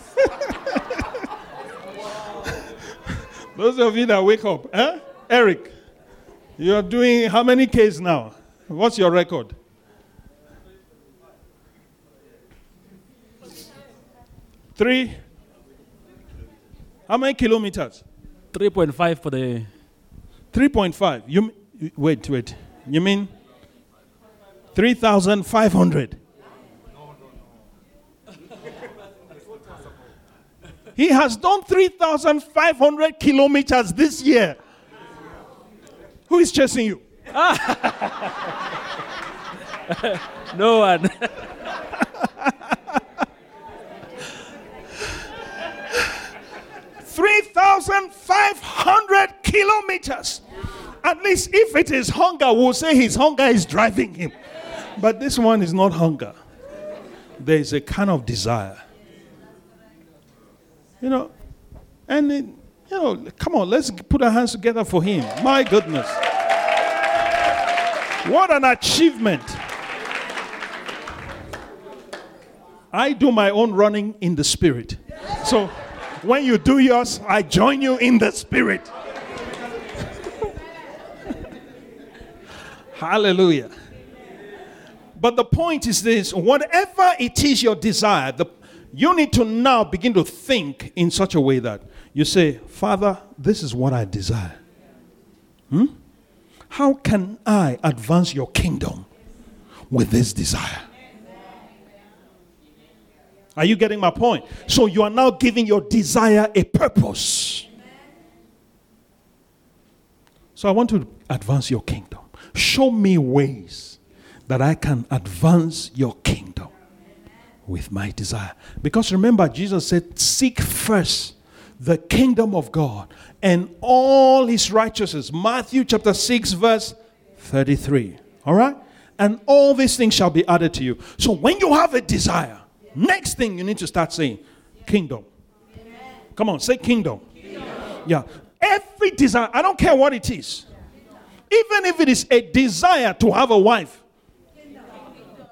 Those of you that wake up, eh? Eric, you are doing how many Ks now? What's your record? Three. How many kilometers? 3.5 for the. 3.5. You Wait, wait. You mean 3,500? He has done 3,500 kilometers this year. Who is chasing you? No one. Three thousand five hundred kilometers. At least if it is hunger, we'll say his hunger is driving him. But this one is not hunger. There is a kind of desire. You know, and it, you know, come on, let's put our hands together for him. My goodness. What an achievement. I do my own running in the spirit. So when you do yours, I join you in the spirit. Hallelujah. But the point is this whatever it is your desire, the, you need to now begin to think in such a way that you say, Father, this is what I desire. Hmm? How can I advance your kingdom with this desire? Are you getting my point? So you are now giving your desire a purpose. So I want to advance your kingdom. Show me ways that I can advance your kingdom with my desire. Because remember, Jesus said, Seek first the kingdom of God and all his righteousness. Matthew chapter 6, verse 33. All right? And all these things shall be added to you. So when you have a desire, next thing you need to start saying, Kingdom. Come on, say kingdom. Yeah. Every desire, I don't care what it is. Even if it is a desire to have a wife.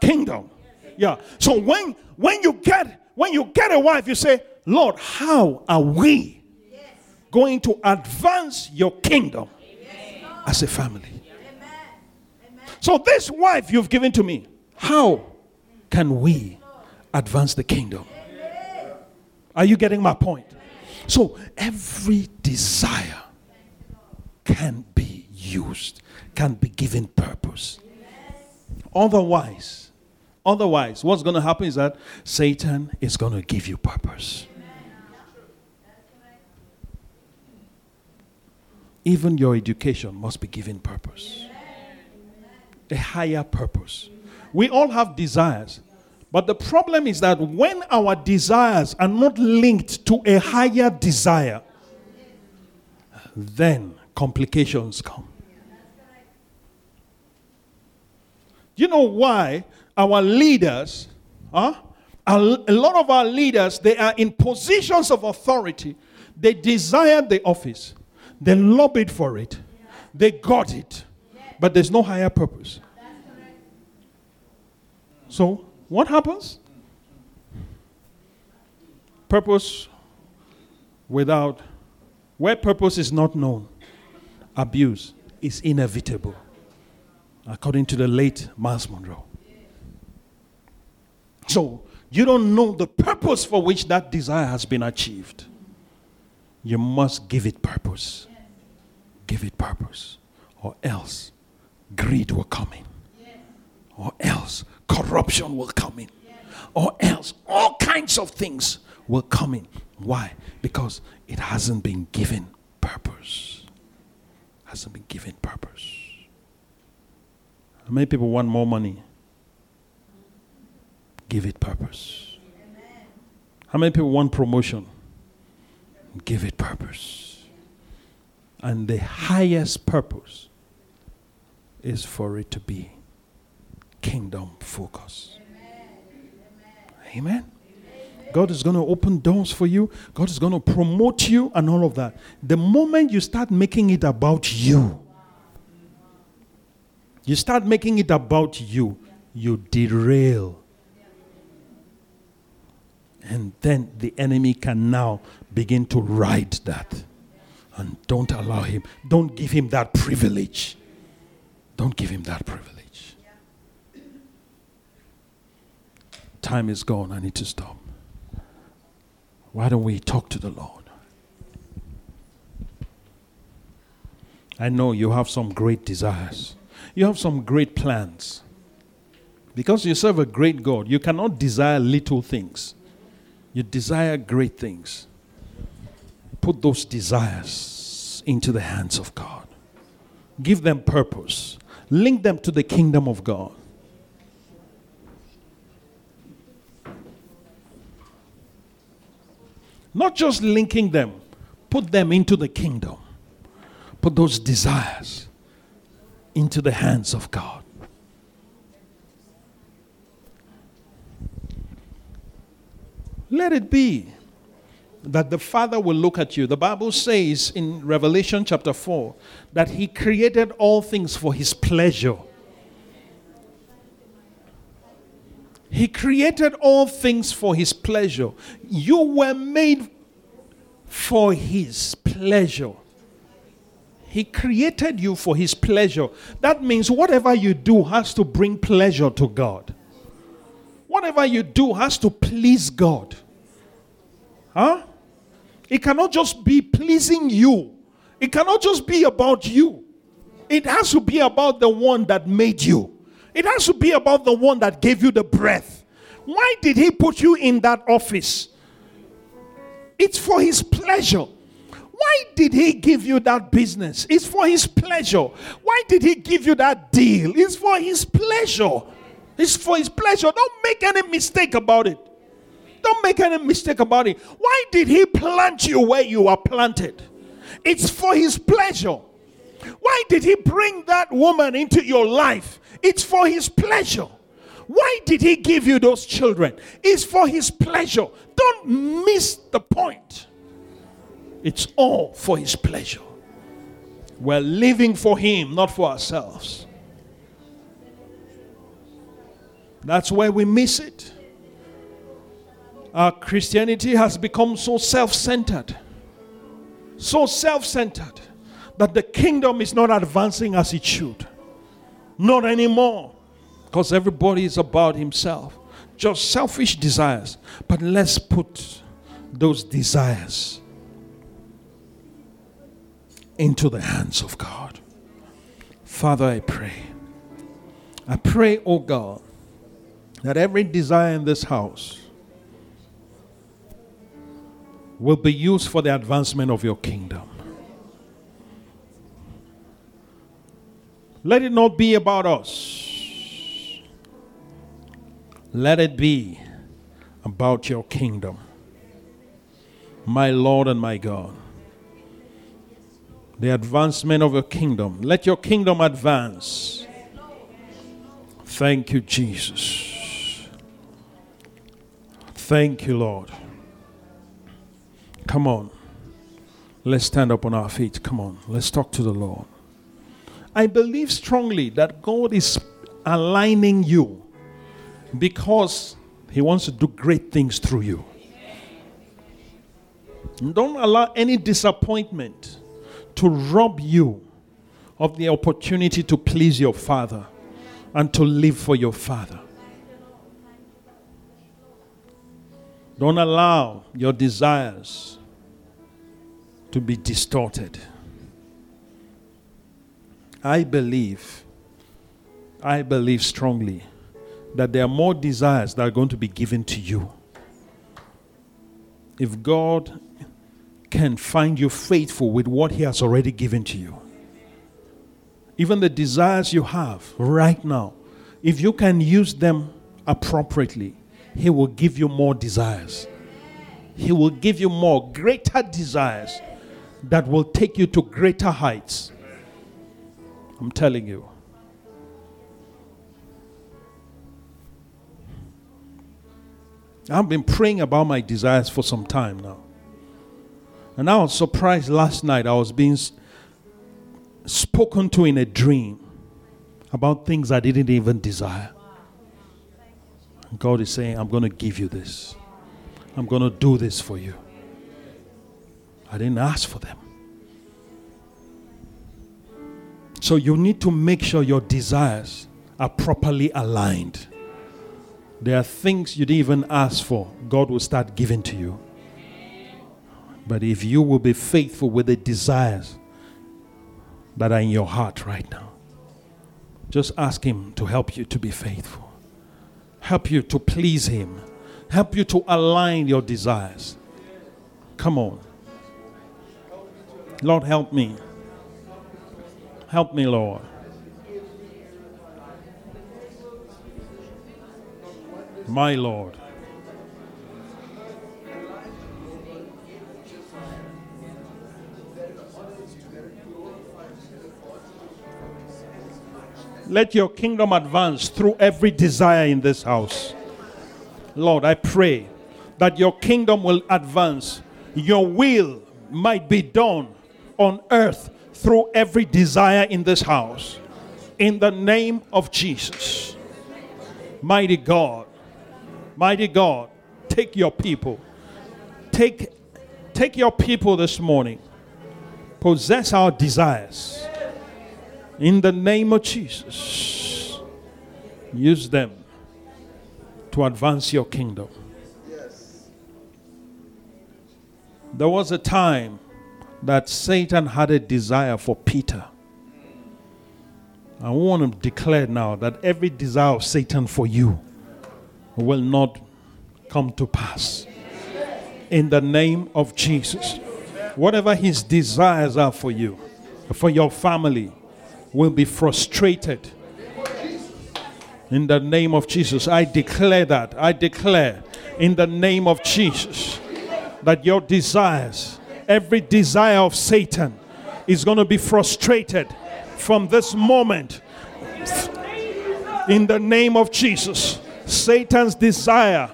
Kingdom. Yeah. So when when you get when you get a wife, you say, Lord, how are we going to advance your kingdom as a family? So this wife you've given to me, how can we advance the kingdom? Are you getting my point? So every desire can be used, can be given purpose. Otherwise, otherwise, what's going to happen is that Satan is going to give you purpose. Even your education must be given purpose. A higher purpose. We all have desires. But the problem is that when our desires are not linked to a higher desire, then complications come. You know why our leaders, huh? a lot of our leaders, they are in positions of authority. They desired the office, they lobbied for it, they got it, but there's no higher purpose. So, what happens? Purpose without, where purpose is not known, abuse is inevitable, according to the late Myles Munroe. So, you don't know the purpose for which that desire has been achieved. You must give it purpose. Give it purpose, or else greed will come in, or else corruption will come in, or else all kinds of things will come in. Why? Because it hasn't been given purpose. Hasn't been given purpose. How many people want more money? Give it purpose. How many people want promotion? Give it purpose. And the highest purpose is for it to be kingdom focus. Amen. God is going to open doors for you. God is going to promote you and all of that. The moment you start making it about you, you start making it about you, you derail. And then the enemy can now begin to ride that. And don't allow him, don't give him that privilege. Don't give him that privilege. Time is gone. I need to stop. Why don't we talk to the Lord? I know you have some great desires, you have some great plans. Because you serve a great God, you cannot desire little things. You desire great things. Put those desires into the hands of God. Give them purpose. Link them to the kingdom of God. Not just linking them, put them into the kingdom. Put those desires into the hands of God. Let it be that the Father will look at you. The Bible says in Revelation chapter 4 that He created all things for His pleasure. He created all things for His pleasure. You were made for His pleasure. He created you for His pleasure. That means whatever you do has to bring pleasure to God. Whatever you do has to please God. Huh? It cannot just be pleasing you, it cannot just be about you. It has to be about the one that made you, it has to be about the one that gave you the breath. Why did He put you in that office? It's for His pleasure. Why did he give you that business? It's for his pleasure. Why did he give you that deal? It's for his pleasure. It's for his pleasure. Don't make any mistake about it. Don't make any mistake about it. Why did he plant you where you are planted? It's for his pleasure. Why did he bring that woman into your life? It's for his pleasure. Why did he give you those children? It's for his pleasure. Don't miss the point. It's all for His pleasure. We're living for Him, not for ourselves. That's where we miss it. Our Christianity has become so self centered, so self centered, that the kingdom is not advancing as it should. Not anymore. Because everybody is about himself. Just selfish desires. But let's put those desires into the hands of God. Father, I pray. I pray, oh God, that every desire in this house will be used for the advancement of your kingdom. Let it not be about us. Let it be about your kingdom, my Lord and my God the advancement of your kingdom. Let your kingdom advance. Thank you, Jesus. Thank you, Lord. Come on. Let's stand up on our feet. Come on. Let's talk to the Lord. I believe strongly that God is aligning you because He wants to do great things through you. Don't allow any disappointment to rob you of the opportunity to please your Father and to live for your Father. Don't allow your desires to be distorted. I believe, I believe strongly that there are more desires that are going to be given to you. If God can find you faithful with what He has already given to you. Even the desires you have right now, if you can use them appropriately, He will give you more desires. He will give you more, greater desires that will take you to greater heights. I'm telling you. I've been praying about my desires for some time now. And I was surprised last night. I was being spoken to in a dream about things I didn't even desire. God is saying, I'm going to give you this. I'm going to do this for you. I didn't ask for them. So you need to make sure your desires are properly aligned. There are things you didn't even ask for, God will start giving to you. But if you will be faithful with the desires that are in your heart right now, just ask Him to help you to be faithful, help you to please Him, help you to align your desires. Come on. Lord, help me. Help me, Lord. My Lord. Let your kingdom advance through every desire in this house. Lord, I pray that your kingdom will advance. Your will might be done on earth through every desire in this house. In the name of Jesus. Mighty God, mighty God, take your people. Take, take your people this morning. Possess our desires. In the name of Jesus. Use them to advance your kingdom. There was a time that Satan had a desire for Peter. I want to declare now that every desire of Satan for you will not come to pass. In the name of Jesus. Whatever his desires are for you, for your family, will be frustrated. In the name of Jesus, I declare that. I declare in the name of Jesus that your desires, every desire of Satan, is going to be frustrated from this moment. In the name of Jesus, Satan's desire,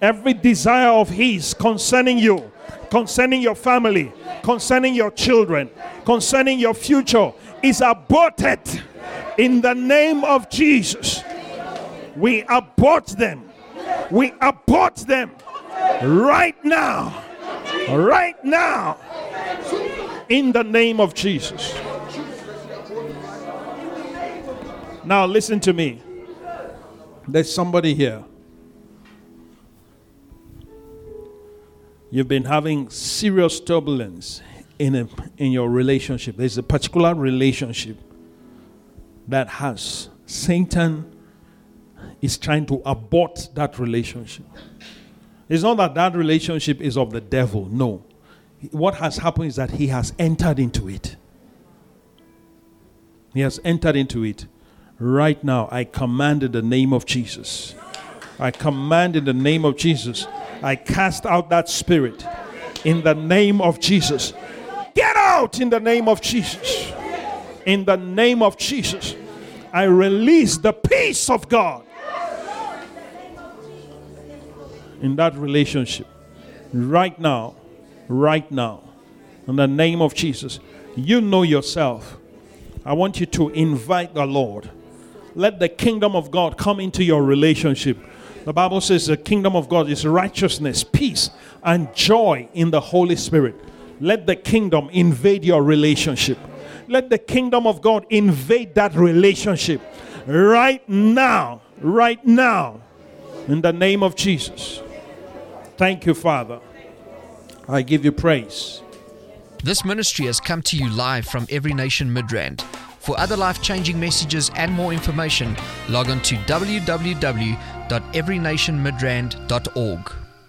every desire of his concerning you, concerning your family, concerning your children, concerning your future, is aborted in the name of Jesus. We abort them. We abort them right now. Right now. In the name of Jesus. Now, listen to me. There's somebody here. You've been having serious turbulence in, a, in your relationship. There's a particular relationship that has Satan is trying to abort that relationship. It's not that that relationship is of the devil. No. What has happened is that he has entered into it. He has entered into it. Right now, I command in the name of Jesus. I command in the name of Jesus. I cast out that spirit in the name of Jesus. Get out in the name of Jesus. In the name of Jesus. I release the peace of God in that relationship right now, right now, in the name of Jesus. You know yourself. I want you to invite the Lord. Let the kingdom of God come into your relationship. The Bible says the kingdom of God is righteousness, peace, and joy in the Holy Spirit. Let the kingdom invade your relationship. Let the kingdom of God invade that relationship right now, right now, in the name of Jesus. Thank you, Father. I give you praise. This ministry has come to you live from Every Nation Midrand. For other life changing messages and more information, log on to www.everynationmidrand.org.